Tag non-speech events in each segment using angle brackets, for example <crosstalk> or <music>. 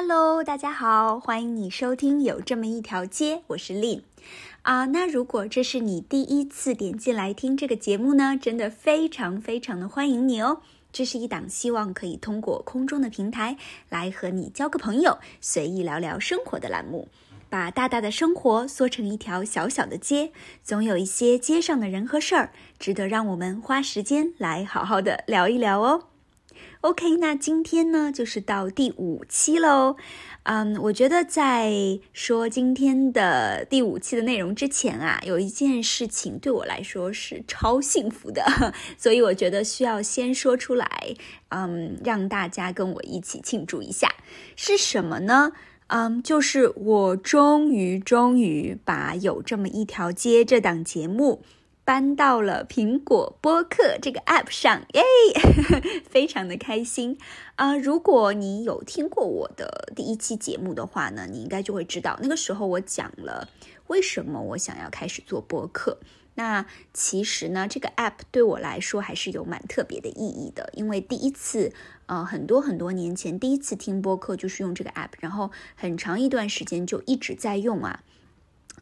Hello，大家好，欢迎你收听有这么一条街，我是林啊。那如果这是你第一次点进来听这个节目呢，真的非常非常的欢迎你哦。这是一档希望可以通过空中的平台来和你交个朋友，随意聊聊生活的栏目。把大大的生活缩成一条小小的街，总有一些街上的人和事儿，值得让我们花时间来好好的聊一聊哦。OK，那今天呢，就是到第五期喽。嗯，我觉得在说今天的第五期的内容之前啊，有一件事情对我来说是超幸福的，<laughs> 所以我觉得需要先说出来，嗯，让大家跟我一起庆祝一下。是什么呢？嗯，就是我终于终于把有这么一条街这档节目搬到了苹果播客这个 app 上，耶，<laughs> 非常的开心啊！如果你有听过我的第一期节目的话呢，你应该就会知道，那个时候我讲了为什么我想要开始做播客。那其实呢，这个 app 对我来说还是有蛮特别的意义的，因为第一次，呃，很多很多年前第一次听播客就是用这个 app，然后很长一段时间就一直在用啊，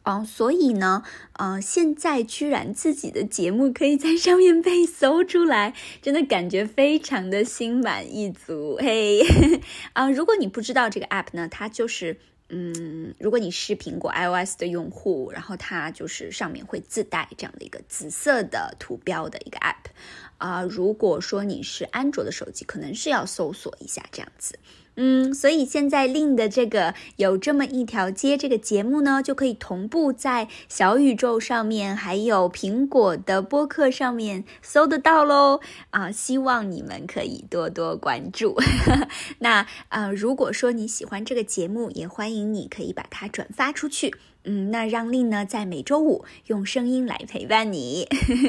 嗯，所以呢，呃，现在居然自己的节目可以在上面被搜出来，真的感觉非常的心满意足，嘿，<laughs> 啊，如果你不知道这个 app 呢，它就是。嗯，如果你是苹果 iOS 的用户，然后它就是上面会自带这样的一个紫色的图标的一个 app 啊。如果说你是安卓的手机，可能是要搜索一下这样子。嗯，所以现在令的这个有这么一条街这个节目呢，就可以同步在小宇宙上面，还有苹果的播客上面搜得到喽。啊，希望你们可以多多关注。<laughs> 那啊，如果说你喜欢这个节目，也欢迎你可以把它转发出去。嗯，那让令呢在每周五用声音来陪伴你。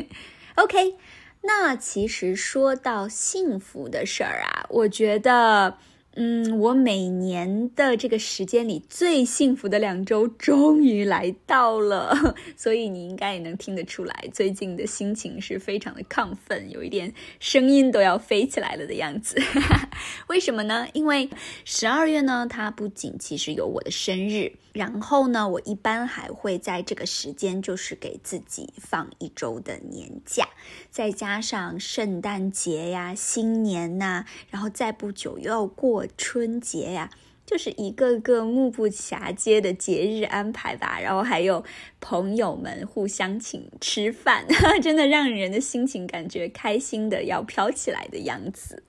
<laughs> OK，那其实说到幸福的事儿啊，我觉得。嗯，我每年的这个时间里最幸福的两周终于来到了，<laughs> 所以你应该也能听得出来，最近的心情是非常的亢奋，有一点声音都要飞起来了的样子。<laughs> 为什么呢？因为十二月呢，它不仅其实有我的生日，然后呢，我一般还会在这个时间就是给自己放一周的年假，再加上圣诞节呀、新年呐，然后再不久又要过。春节呀，就是一个个目不暇接的节日安排吧，然后还有朋友们互相请吃饭，<laughs> 真的让人的心情感觉开心的要飘起来的样子。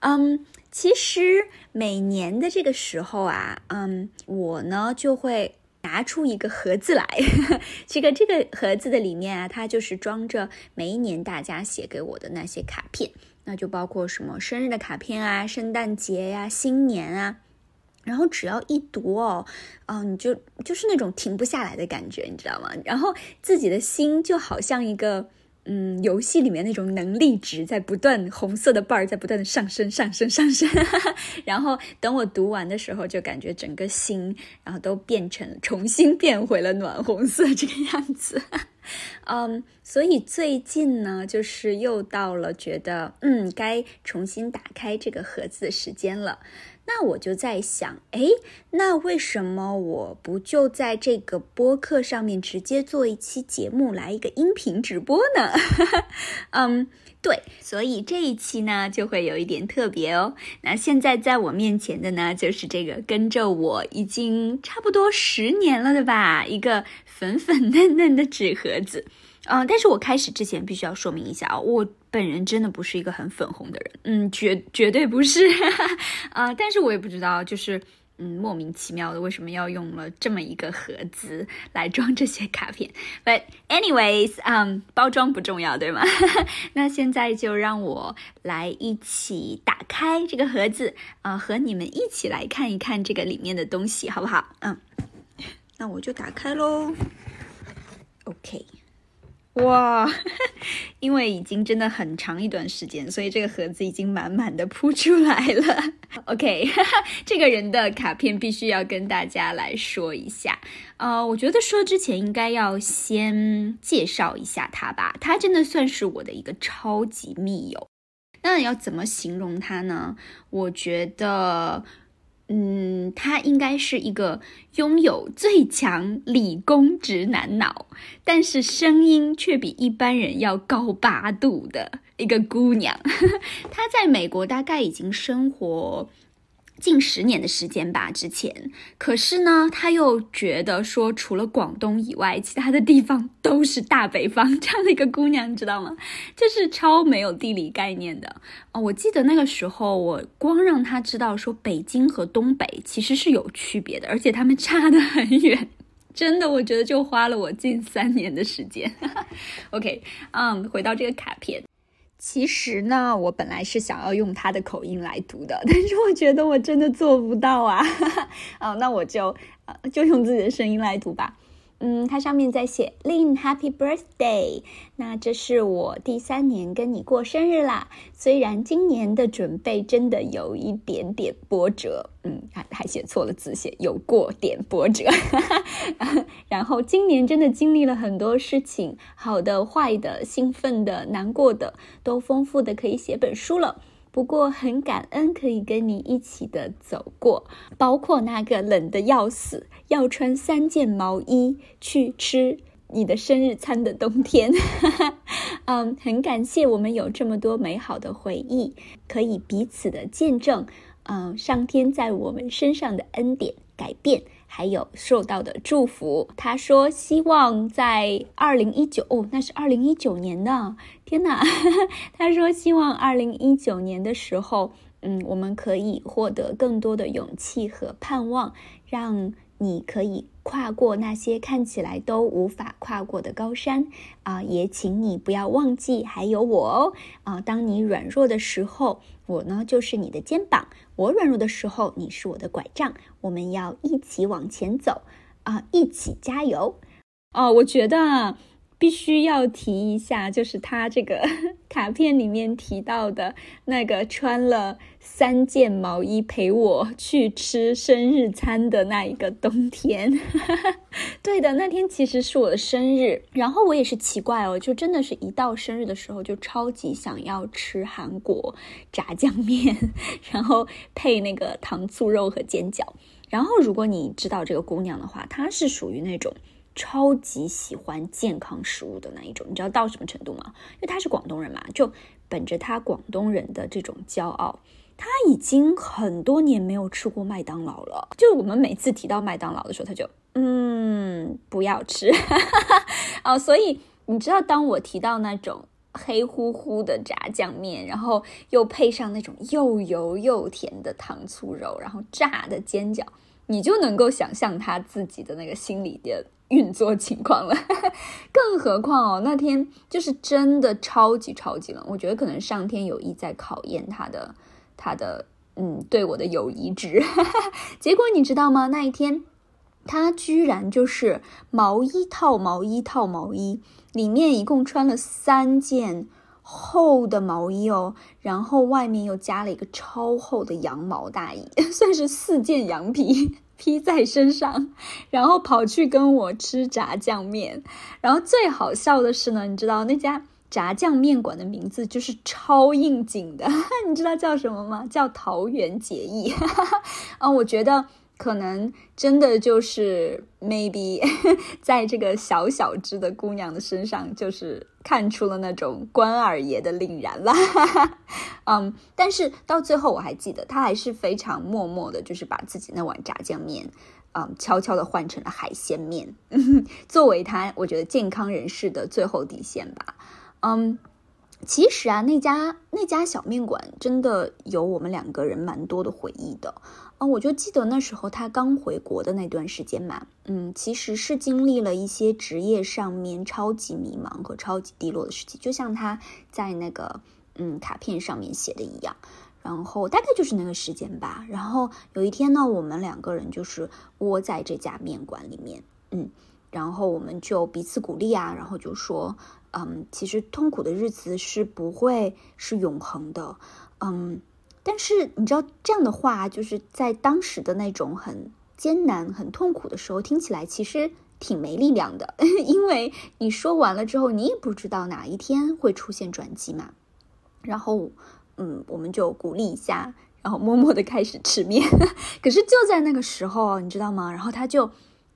嗯，其实每年的这个时候啊，嗯，我呢就会拿出一个盒子来，<laughs> 这个这个盒子的里面啊，它就是装着每一年大家写给我的那些卡片。那就包括什么生日的卡片啊、圣诞节呀、新年啊，然后只要一读哦，啊，你就就是那种停不下来的感觉，你知道吗？然后自己的心就好像一个嗯游戏里面那种能力值在不断红色的 bar 在不断的上升、上升、上升，<laughs> 然后等我读完的时候，就感觉整个心然后都变成重新变回了暖红色这个样子。嗯，所以最近呢，就是又到了觉得嗯该重新打开这个盒子的时间了。那我就在想，哎，那为什么我不就在这个播客上面直接做一期节目，来一个音频直播呢？<laughs> 嗯，对，所以这一期呢就会有一点特别哦。那现在在我面前的呢，就是这个跟着我已经差不多十年了的吧，一个粉粉嫩嫩的纸盒子。嗯，但是我开始之前必须要说明一下啊，我本人真的不是一个很粉红的人，嗯，绝绝对不是，啊，<laughs> 但是我也不知道，就是嗯，莫名其妙的为什么要用了这么一个盒子来装这些卡片？But anyways，嗯，包装不重要，对吗？<laughs> 那现在就让我来一起打开这个盒子，啊，和你们一起来看一看这个里面的东西，好不好？嗯，那我就打开喽，OK。哇，<laughs> 因为已经真的很长一段时间，所以这个盒子已经满满的铺出来了。<laughs> OK，<laughs> 这个人的卡片必须要跟大家来说一下。呃，我觉得说之前应该要先介绍一下他吧。他真的算是我的一个超级密友。那要怎么形容他呢？我觉得，嗯。她，应该是一个拥有最强理工直男脑，但是声音却比一般人要高八度的一个姑娘。<laughs> 她在美国大概已经生活。近十年的时间吧，之前，可是呢，他又觉得说，除了广东以外，其他的地方都是大北方。<laughs> 这样的一个姑娘，你知道吗？就是超没有地理概念的哦。我记得那个时候，我光让他知道说，北京和东北其实是有区别的，而且他们 <laughs> 差得很远。真的，我觉得就花了我近三年的时间。<laughs> OK，嗯，回到这个卡片。其实呢，我本来是想要用他的口音来读的，<laughs> 但是我觉得我真的做不到啊。<laughs> 哦，那我就呃就用自己的声音来读吧。嗯，它上面在写 Lin Happy Birthday。那这是我第三年跟你过生日啦。虽然今年的准备真的有一点点波折，嗯，还还写错了字，写有过点波折。<laughs> 然后今年真的经历了很多事情，好的、坏的、兴奋的、难过的，都丰富的可以写本书了。不过很感恩可以跟你一起的走过，包括那个冷的要死，要穿三件毛衣去吃你的生日餐的冬天。<laughs> 嗯，很感谢我们有这么多美好的回忆，可以彼此的见证。嗯，上天在我们身上的恩典改变。还有受到的祝福，他说希望在二零一九哦，那是二零一九年的，天哪！<laughs> 他说希望二零一九年的时候，嗯，我们可以获得更多的勇气和盼望，让。你可以跨过那些看起来都无法跨过的高山啊！也请你不要忘记还有我哦啊！当你软弱的时候，我呢就是你的肩膀；我软弱的时候，你是我的拐杖。我们要一起往前走啊！一起加油哦！我觉得。必须要提一下，就是他这个 <laughs> 卡片里面提到的那个穿了三件毛衣陪我去吃生日餐的那一个冬天。<laughs> 对的，那天其实是我的生日，然后我也是奇怪哦，就真的是一到生日的时候就超级想要吃韩国炸酱面，<laughs> 然后配那个糖醋肉和煎饺。然后如果你知道这个姑娘的话，她是属于那种。超级喜欢健康食物的那一种，你知道到什么程度吗？因为他是广东人嘛，就本着他广东人的这种骄傲，他已经很多年没有吃过麦当劳了。就我们每次提到麦当劳的时候，他就嗯不要吃 <laughs> 哦。所以你知道，当我提到那种黑乎乎的炸酱面，然后又配上那种又油又甜的糖醋肉，然后炸的煎饺，你就能够想象他自己的那个心理的。运作情况了，<laughs> 更何况哦，那天就是真的超级超级冷，我觉得可能上天有意在考验他的他的嗯对我的友谊值。<laughs> 结果你知道吗？那一天他居然就是毛衣套毛衣套毛衣，里面一共穿了三件厚的毛衣哦，然后外面又加了一个超厚的羊毛大衣，<laughs> 算是四件羊皮。<laughs> 披在身上，然后跑去跟我吃炸酱面。然后最好笑的是呢，你知道那家炸酱面馆的名字就是超应景的，<laughs> 你知道叫什么吗？叫桃园结义。<laughs> 啊，我觉得。可能真的就是 maybe <laughs> 在这个小小只的姑娘的身上，就是看出了那种关二爷的凛然了。嗯，但是到最后我还记得，他还是非常默默的，就是把自己那碗炸酱面，嗯，悄悄的换成了海鲜面，作为他我觉得健康人士的最后底线吧。嗯，其实啊，那家那家小面馆真的有我们两个人蛮多的回忆的。嗯我就记得那时候他刚回国的那段时间嘛，嗯，其实是经历了一些职业上面超级迷茫和超级低落的时期，就像他在那个嗯卡片上面写的一样。然后大概就是那个时间吧。然后有一天呢，我们两个人就是窝在这家面馆里面，嗯，然后我们就彼此鼓励啊，然后就说，嗯，其实痛苦的日子是不会是永恒的，嗯。但是你知道这样的话，就是在当时的那种很艰难、很痛苦的时候，听起来其实挺没力量的，<laughs> 因为你说完了之后，你也不知道哪一天会出现转机嘛。然后，嗯，我们就鼓励一下，然后默默的开始吃面。<laughs> 可是就在那个时候，你知道吗？然后他就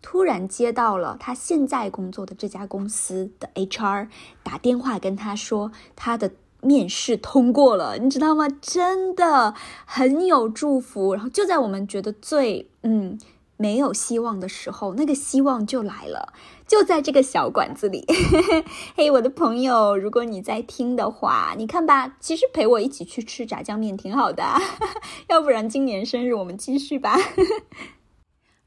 突然接到了他现在工作的这家公司的 HR 打电话跟他说，他的面试通过了，你知道吗？真的很有祝福。然后就在我们觉得最嗯。没有希望的时候，那个希望就来了，就在这个小馆子里。<laughs> 嘿，我的朋友，如果你在听的话，你看吧，其实陪我一起去吃炸酱面挺好的。<laughs> 要不然今年生日我们继续吧。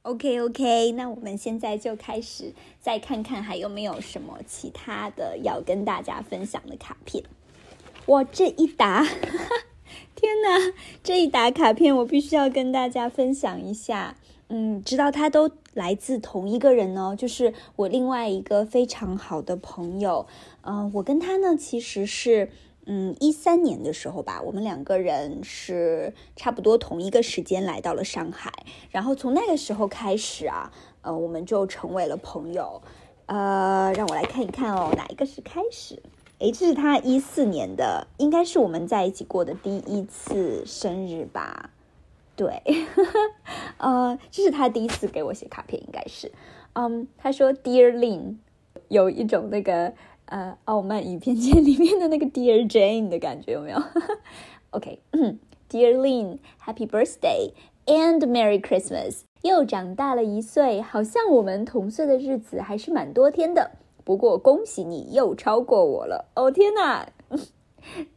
OK OK，那我们现在就开始，再看看还有没有什么其他的要跟大家分享的卡片。哇，这一沓，天哪，这一沓卡片我必须要跟大家分享一下。嗯，知道它都来自同一个人呢，就是我另外一个非常好的朋友。嗯，我跟他呢其实是，嗯，一三年的时候吧，我们两个人是差不多同一个时间来到了上海，然后从那个时候开始啊，呃，我们就成为了朋友。呃，让我来看一看哦，哪一个是开始？诶，这是他一四年的，应该是我们在一起过的第一次生日吧。对，<laughs> 呃，这是他第一次给我写卡片，应该是，嗯，他说 Dear Lin，有一种那个呃《傲慢与偏见》里面的那个 Dear Jane 的感觉，有没有？<laughs> OK，Dear Lin，Happy Birthday and Merry Christmas，又长大了一岁，好像我们同岁的日子还是蛮多天的，不过恭喜你又超过我了，哦天哪！<laughs>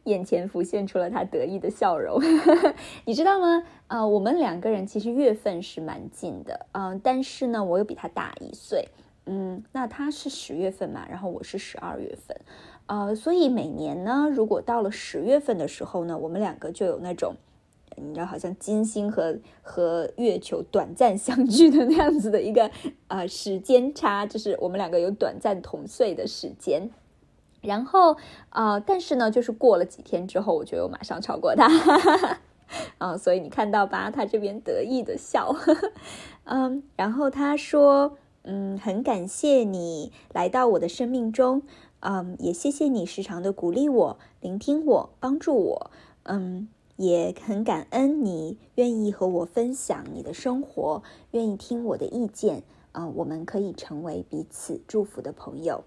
眼前浮现出了他得意的笑容，<laughs> 你知道吗？啊，我们两个人其实月份是蛮近的，嗯，但是呢，我又比他大一岁，嗯，那他是十月份嘛，然后我是十二月份，呃，所以每年呢，如果到了十月份的时候呢，我们两个就有那种，你知道，好像金星和和月球短暂相聚的那样子的一个呃时间差，就是我们两个有短暂同岁的时间。然后，呃，但是呢，就是过了几天之后，我就又马上超过他，<laughs> 嗯，所以你看到吧，他这边得意的笑，<laughs> 嗯，然后他说，嗯，很感谢你来到我的生命中，嗯，也谢谢你时常的鼓励我、聆听我、帮助我，嗯，也很感恩你愿意和我分享你的生活，愿意听我的意见，啊，我们可以成为彼此祝福的朋友。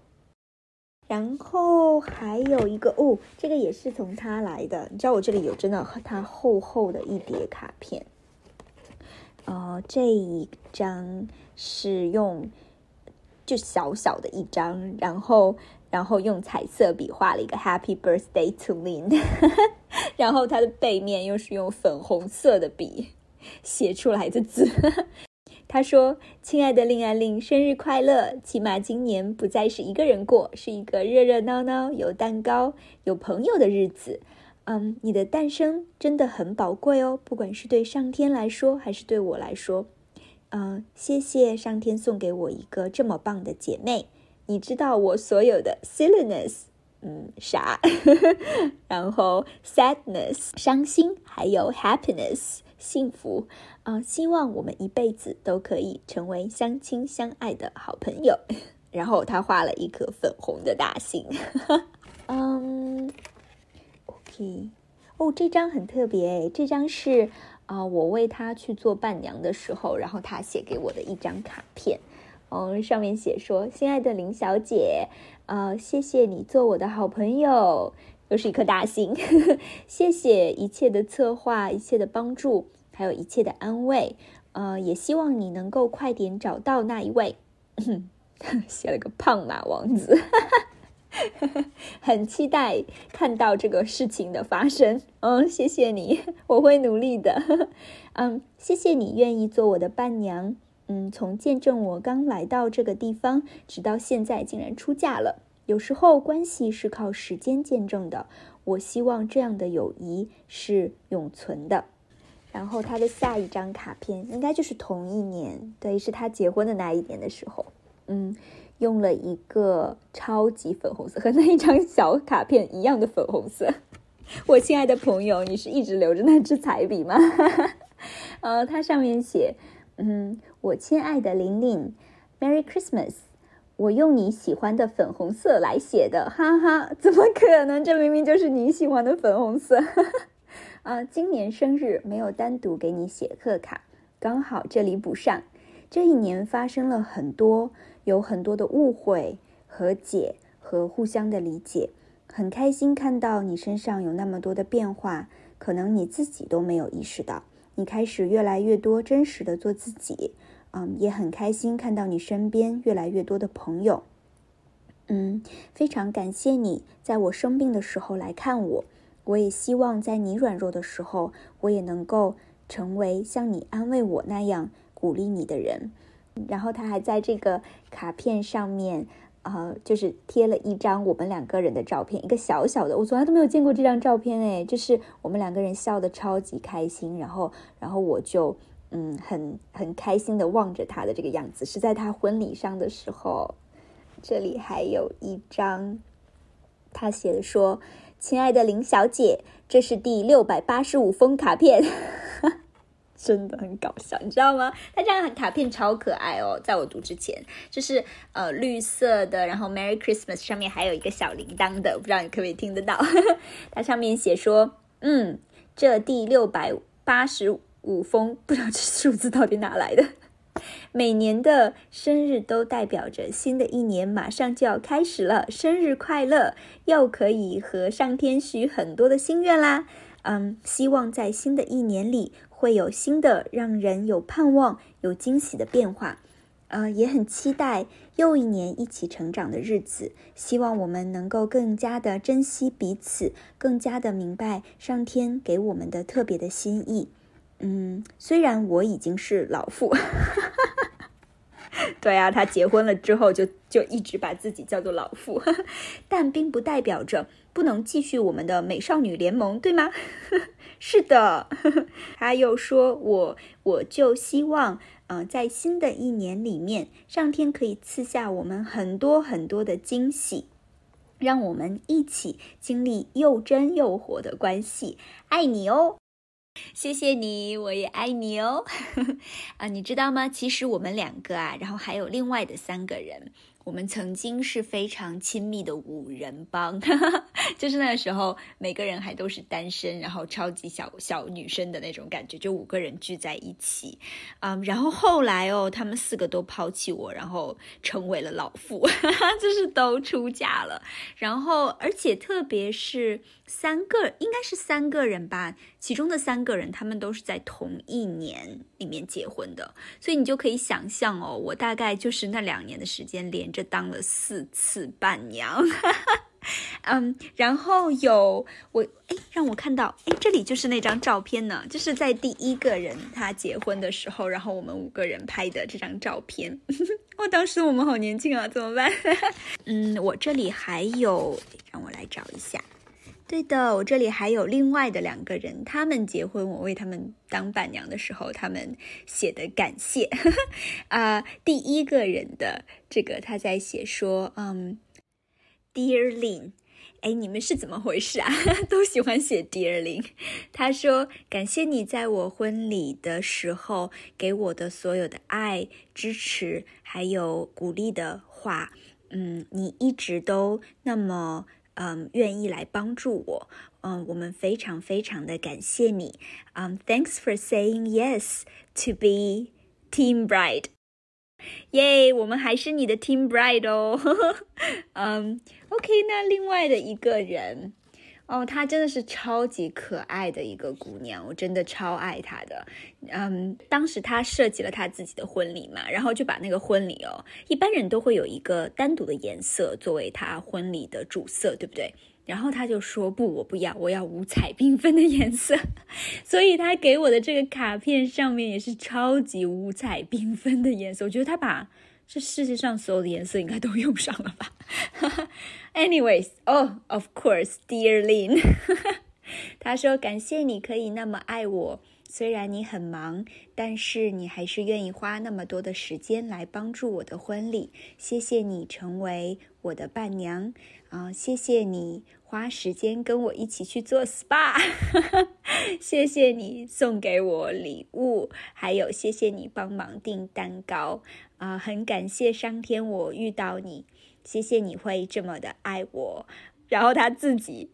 然后还有一个哦，这个也是从他来的。你知道我这里有真的和他厚厚的一叠卡片。呃，这一张是用就小小的一张，然后然后用彩色笔画了一个 Happy Birthday to Lin，<laughs> 然后它的背面又是用粉红色的笔写出来的字。<laughs> 他说：“亲爱的令爱令，生日快乐！起码今年不再是一个人过，是一个热热闹闹、有蛋糕、有朋友的日子。嗯，你的诞生真的很宝贵哦，不管是对上天来说，还是对我来说。嗯，谢谢上天送给我一个这么棒的姐妹。你知道我所有的 silliness，嗯，傻，<laughs> 然后 sadness，伤心，还有 happiness。”幸福啊！希望我们一辈子都可以成为相亲相爱的好朋友。<laughs> 然后他画了一颗粉红的大星。<laughs> 哦，这张很特别，这张是啊，我为他去做伴娘的时候，然后他写给我的一张卡片。嗯，上面写说：“亲爱的林小姐，啊，谢谢你做我的好朋友。”又是一颗大星，<laughs> 谢谢一切的策划，一切的帮助，还有一切的安慰。呃，也希望你能够快点找到那一位。<laughs> 写了个胖马王子，哈哈 <laughs> 很期待看到这个事情的发生。嗯，谢谢你，<laughs> 我会努力的。<laughs> 嗯，谢谢你愿意做我的伴娘。嗯，从见证我刚来到这个地方，直到现在竟然出嫁了。有时候关系是靠时间见证的，我希望这样的友谊是永存的。然后他的下一张卡片应该就是同一年，对，是他结婚的那一年的时候，嗯，用了一个超级粉红色，和那一张小卡片一样的粉红色。<laughs> 我亲爱的朋友，你是一直留着那支彩笔吗？<laughs> 呃，它上面写，嗯，我亲爱的玲玲，Merry Christmas。我用你喜欢的粉红色来写的，哈哈，怎么可能？这明明就是你喜欢的粉红色。啊，<laughs> 今年生日没有单独给你写贺卡，刚好这里补上。这一年发生了很多，有很多的误会、和解和互相的理解。很开心看到你身上有那么多的变化，可能你自己都没有意识到。你开始越来越多真实的做自己，嗯，也很开心看到你身边越来越多的朋友。嗯，非常感谢你在我生病的时候来看我。我也希望在你软弱的时候，我也能够成为像你安慰我那样鼓励你的人。然后他还在这个卡片上面，呃，就是贴了一张我们两个人的照片，一个小小的，我从来都没有见过这张照片诶，就是我们两个人笑得超级开心，然后，然后我就嗯，很很开心的望着他的这个样子，是在他婚礼上的时候。这里还有一张，他写的说：“亲爱的林小姐，这是第六百八十五封卡片，<laughs> 真的很搞笑，你知道吗？他这张卡片超可爱哦。在我读之前，就是呃绿色的，然后 Merry Christmas 上面还有一个小铃铛的，不知道你可不可以听得到？<laughs> 它上面写说：嗯，这第六百八十五封，不知道这数字到底哪来的。”每年的生日都代表着新的一年马上就要开始了，生日快乐！又可以和上天许很多的心愿啦。嗯，希望在新的一年里会有新的让人有盼望、有惊喜的变化。呃，也很期待又一年一起成长的日子。希望我们能够更加的珍惜彼此，更加的明白上天给我们的特别的心意。嗯，虽然我已经是老妇，<laughs> 对啊，他结婚了之后就就一直把自己叫做老妇，<laughs> 但并不代表着不能继续我们的美少女联盟，对吗？是的，<laughs> 他又说，我我就希望，嗯，在新的一年里面，上天可以赐下我们很多很多的惊喜，让我们一起经历又真又活的关系，爱你哦。谢谢你，我也爱你哦。<laughs> 啊，你知道吗？其实我们两个啊，然后还有另外的三个人。我们曾经是非常亲密的五人帮，<laughs> 就是那个时候每个人还都是单身，然后超级小小女生的那种感觉，就五个人聚在一起，嗯，然后后来哦，他们四个都抛弃我，然后成为了老妇，<laughs> 就是都出嫁了，然后而且特别是三个，应该是三个人吧，其中的三个人他们都是在同一年里面结婚的，所以你就可以想象哦，我大概就是那两年的时间连。着当了四次伴娘，<laughs> 嗯，然后有我哎，让我看到哎，这里就是那张照片呢，就是在第一个人他结婚的时候，然后我们五个人拍的这张照片。<laughs> 我当时我们好年轻啊，怎么办？<laughs> 嗯，我这里还有，让我来找一下。对的，我这里还有另外的两个人，他们结婚，我为他们当伴娘的时候，他们写的感谢。<laughs> 啊，第一个人的这个他在写说，嗯，Dear Lin，哎，你们是怎么回事啊？<laughs> 都喜欢写 Dear Lin。他说，感谢你在我婚礼的时候给我的所有的爱、支持，还有鼓励的话。嗯，你一直都那么。嗯，愿意来帮助我，嗯，我们非常非常的感谢你，嗯，Thanks for saying yes to be team bride，耶，我们还是你的 team bride 哦，嗯，OK，那另外的一个人。哦，她真的是超级可爱的一个姑娘，我真的超爱她的。嗯，当时她设计了她自己的婚礼嘛，然后就把那个婚礼哦，一般人都会有一个单独的颜色作为她婚礼的主色，对不对？然后她就说不，我不要，我要五彩缤纷的颜色。<laughs> 所以她给我的这个卡片上面也是超级五彩缤纷的颜色。我觉得她把这世界上所有的颜色应该都用上了吧。Anyways, oh, of course, dear Lin，<laughs> 他说感谢你可以那么爱我，虽然你很忙，但是你还是愿意花那么多的时间来帮助我的婚礼。谢谢你成为我的伴娘啊！谢谢你花时间跟我一起去做 SPA，<laughs> 谢谢你送给我礼物，还有谢谢你帮忙订蛋糕啊！很感谢上天，我遇到你。谢谢你会这么的爱我，然后他自己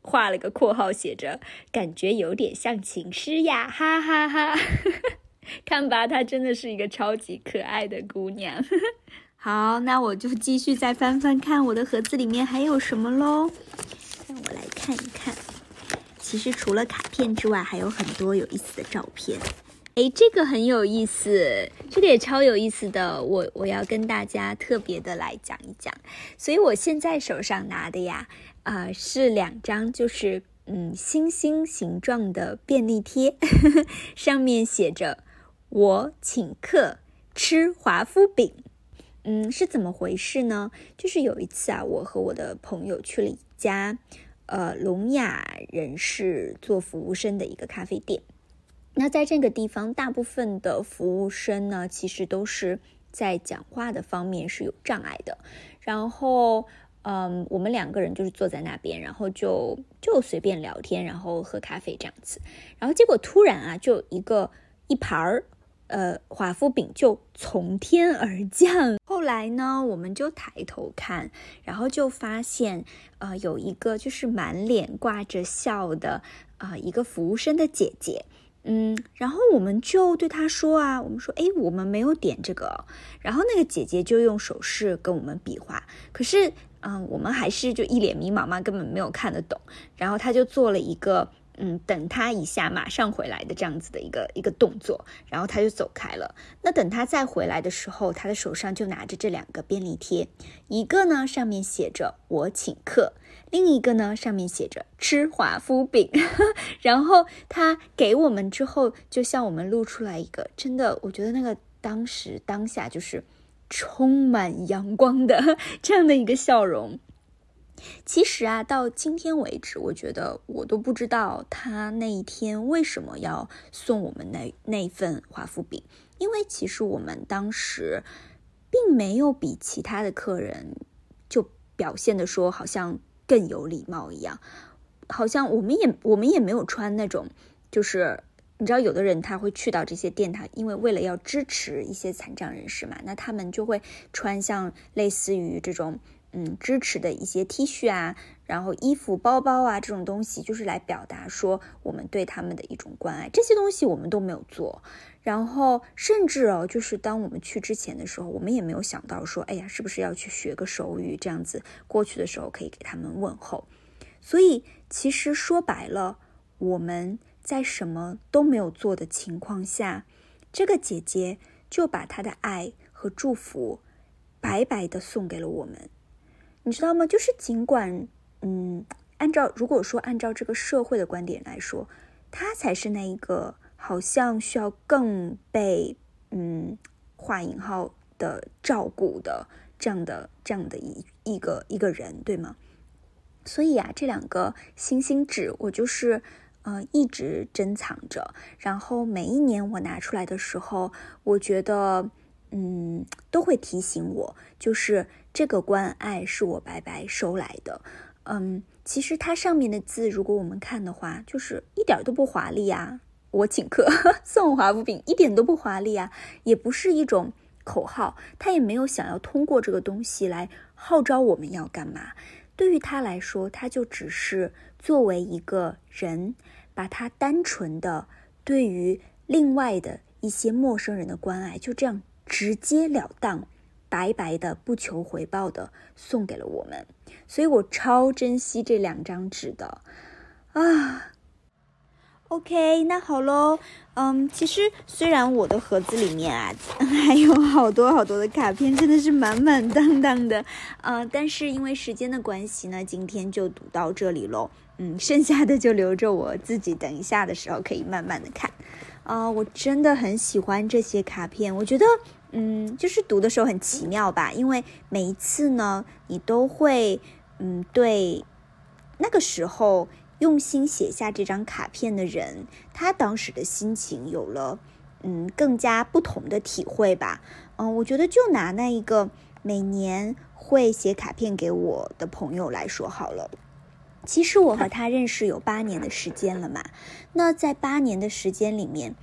画了个括号，写着感觉有点像情诗呀，哈哈哈。<laughs> 看吧，她真的是一个超级可爱的姑娘。好，那我就继续再翻翻看我的盒子里面还有什么喽。让我来看一看，其实除了卡片之外，还有很多有意思的照片。哎，这个很有意思，这个也超有意思的。我我要跟大家特别的来讲一讲。所以我现在手上拿的呀，啊，是两张，就是嗯，星星形状的便利贴，<laughs> 上面写着“我请客吃华夫饼”。嗯，是怎么回事呢？就是有一次啊，我和我的朋友去了一家呃聋哑人士做服务生的一个咖啡店。那在这个地方，大部分的服务生呢，其实都是在讲话的方面是有障碍的。然后，嗯，我们两个人就是坐在那边，然后就就随便聊天，然后喝咖啡这样子。然后结果突然啊，就一个一盘儿呃华夫饼就从天而降。后来呢，我们就抬头看，然后就发现呃有一个就是满脸挂着笑的啊一个服务生的姐姐。嗯，然后我们就对他说啊，我们说，哎，我们没有点这个。然后那个姐姐就用手势跟我们比划，可是，嗯，我们还是就一脸迷茫嘛，根本没有看得懂。然后他就做了一个。嗯，等他一下，马上回来的这样子的一个一个动作，然后他就走开了。那等他再回来的时候，他的手上就拿着这两个便利贴，一个呢上面写着“我请客”，另一个呢上面写着“吃华夫饼”。<laughs> 然后他给我们之后，就向我们露出来一个真的，我觉得那个当时当下就是充满阳光的 <laughs> 这样的一个笑容。其实啊，到今天为止，我觉得我都不知道他那一天为什么要送我们那那份华夫饼，因为其实我们当时并没有比其他的客人就表现的说好像更有礼貌一样，好像我们也我们也没有穿那种，就是你知道，有的人他会去到这些店，他因为为了要支持一些残障人士嘛，那他们就会穿像类似于这种。嗯，支持的一些 T 恤啊，然后衣服、包包啊，这种东西就是来表达说我们对他们的一种关爱。这些东西我们都没有做，然后甚至哦，就是当我们去之前的时候，我们也没有想到说，哎呀，是不是要去学个手语，这样子过去的时候可以给他们问候。所以其实说白了，我们在什么都没有做的情况下，这个姐姐就把她的爱和祝福白白的送给了我们。你知道吗？就是尽管，嗯，按照如果说按照这个社会的观点来说，他才是那一个好像需要更被嗯画引号的照顾的这样的这样的一一个一个人，对吗？所以啊，这两个星星纸我就是呃一直珍藏着，然后每一年我拿出来的时候，我觉得嗯都会提醒我，就是。这个关爱是我白白收来的，嗯，其实它上面的字，如果我们看的话，就是一点都不华丽啊。我请客 <laughs> 送华夫饼，一点都不华丽啊，也不是一种口号，他也没有想要通过这个东西来号召我们要干嘛。对于他来说，他就只是作为一个人，把他单纯的对于另外的一些陌生人的关爱，就这样直截了当。白白的不求回报的送给了我们，所以我超珍惜这两张纸的啊。OK，那好喽，嗯，其实虽然我的盒子里面啊 <laughs> 还有好多好多的卡片，真的是满满当当的，呃，但是因为时间的关系呢，今天就读到这里喽。嗯，剩下的就留着我自己等一下的时候可以慢慢的看。啊，我真的很喜欢这些卡片，我觉得。嗯，就是读的时候很奇妙吧，因为每一次呢，你都会嗯对那个时候用心写下这张卡片的人，他当时的心情有了嗯更加不同的体会吧。嗯，我觉得就拿那一个每年会写卡片给我的朋友来说好了，其实我和他认识有八年的时间了嘛。那在八年的时间里面，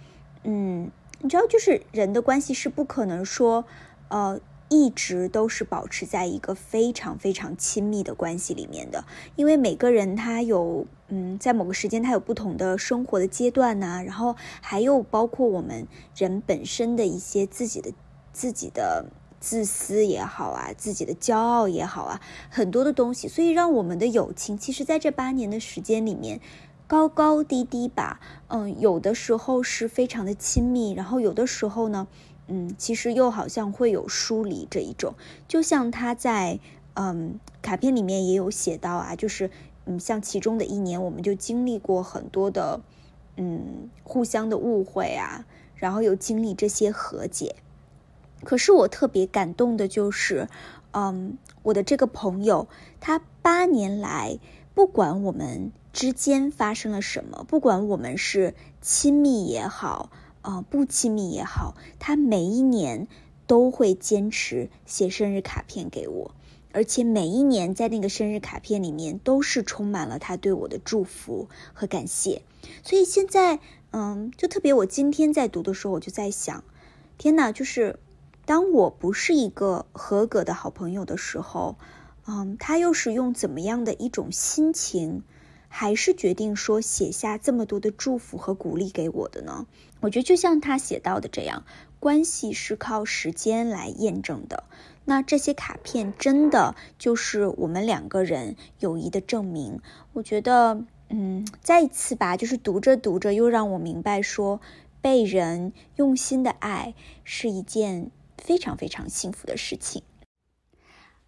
嗯。你知道，就是人的关系是不可能说，呃，一直都是保持在一个非常非常亲密的关系里面的，因为每个人他有，嗯，在某个时间他有不同的生活的阶段呐，然后还有包括我们人本身的一些自己的自己的自私也好啊，自己的骄傲也好啊，很多的东西，所以让我们的友情，其实在这八年的时间里面，高高低低吧，嗯，有的时候是非常的亲密，然后有的时候呢。嗯，其实又好像会有疏离这一种，就像他在嗯卡片里面也有写到啊，就是嗯像其中的一年，我们就经历过很多的嗯互相的误会啊，然后又经历这些和解。可是我特别感动的就是，嗯，我的这个朋友，他八年来，不管我们之间发生了什么，不管我们是亲密也好。啊，不亲密也好，他每一年都会坚持写生日卡片给我，而且每一年在那个生日卡片里面都是充满了他对我的祝福和感谢。所以现在，嗯，就特别我今天在读的时候，我就在想，天哪，就是当我不是一个合格的好朋友的时候，嗯，他又是用怎么样的一种心情？还是决定说写下这么多的祝福和鼓励给我的呢？我觉得就像他写到的这样，关系是靠时间来验证的。那这些卡片真的就是我们两个人友谊的证明。我觉得，嗯，再一次吧，就是读着读着又让我明白说，被人用心的爱是一件非常非常幸福的事情。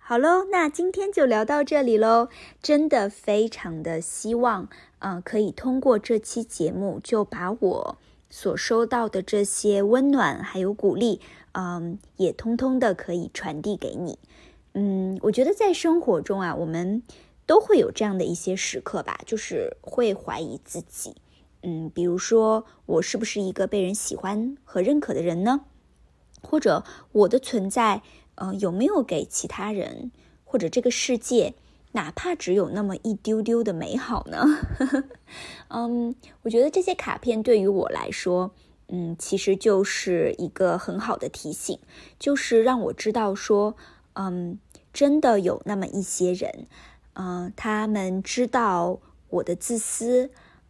好喽，那今天就聊到这里喽。真的非常的希望，嗯，可以通过这期节目，就把我所收到的这些温暖还有鼓励，嗯，也通通的可以传递给你。嗯，我觉得在生活中啊，我们都会有这样的一些时刻吧，就是会怀疑自己。嗯，比如说我是不是一个被人喜欢和认可的人呢？或者我的存在。呃，有没有给其他人或者这个世界，哪怕只有那么一丢丢的美好呢？<laughs> 嗯，我觉得这些卡片对于我来说，嗯，其实就是一个很好的提醒，就是让我知道说，嗯，真的有那么一些人，嗯，他们知道我的自私。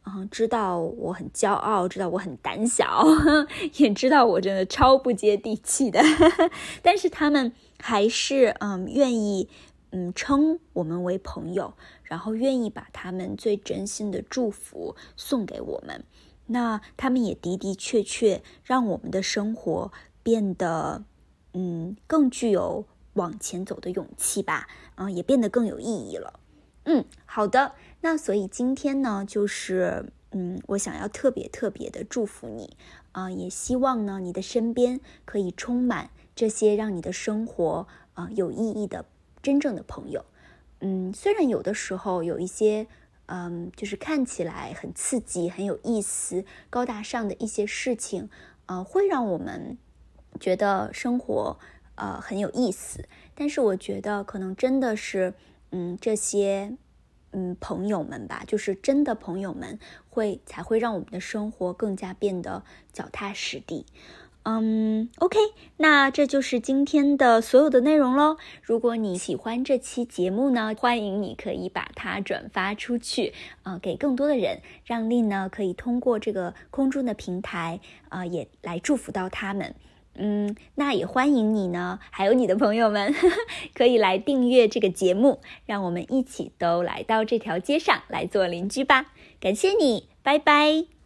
嗯，知道我很骄傲，知道我很胆小，<laughs> 也知道我真的超不接地气的，<laughs> 但是他们还是嗯愿意嗯称我们为朋友，然后愿意把他们最真心的祝福送给我们。那他们也的的确确让我们的生活变得嗯更具有往前走的勇气吧，嗯，也变得更有意义了。嗯，好的。那所以今天呢，就是嗯，我想要特别特别的祝福你啊，也希望呢，你的身边可以充满这些让你的生活啊有意义的真正的朋友。嗯，虽然有的时候有一些嗯，就是看起来很刺激、很有意思、高大上的一些事情，呃，会让我们觉得生活呃很有意思，但是我觉得可能真的是嗯这些。嗯，朋友们吧，就是真的朋友们，会才会让我们的生活更加变得脚踏实地。嗯，OK，那这就是今天的所有的内容喽。如果你喜欢这期节目呢，欢迎你可以把它转发出去，啊，给更多的人，让令呢可以通过这个空中的平台，啊，也来祝福到他们。嗯，那也欢迎你呢，还有你的朋友们，<laughs> 可以来订阅这个节目，让我们一起都来到这条街上来做邻居吧。感谢你，拜拜。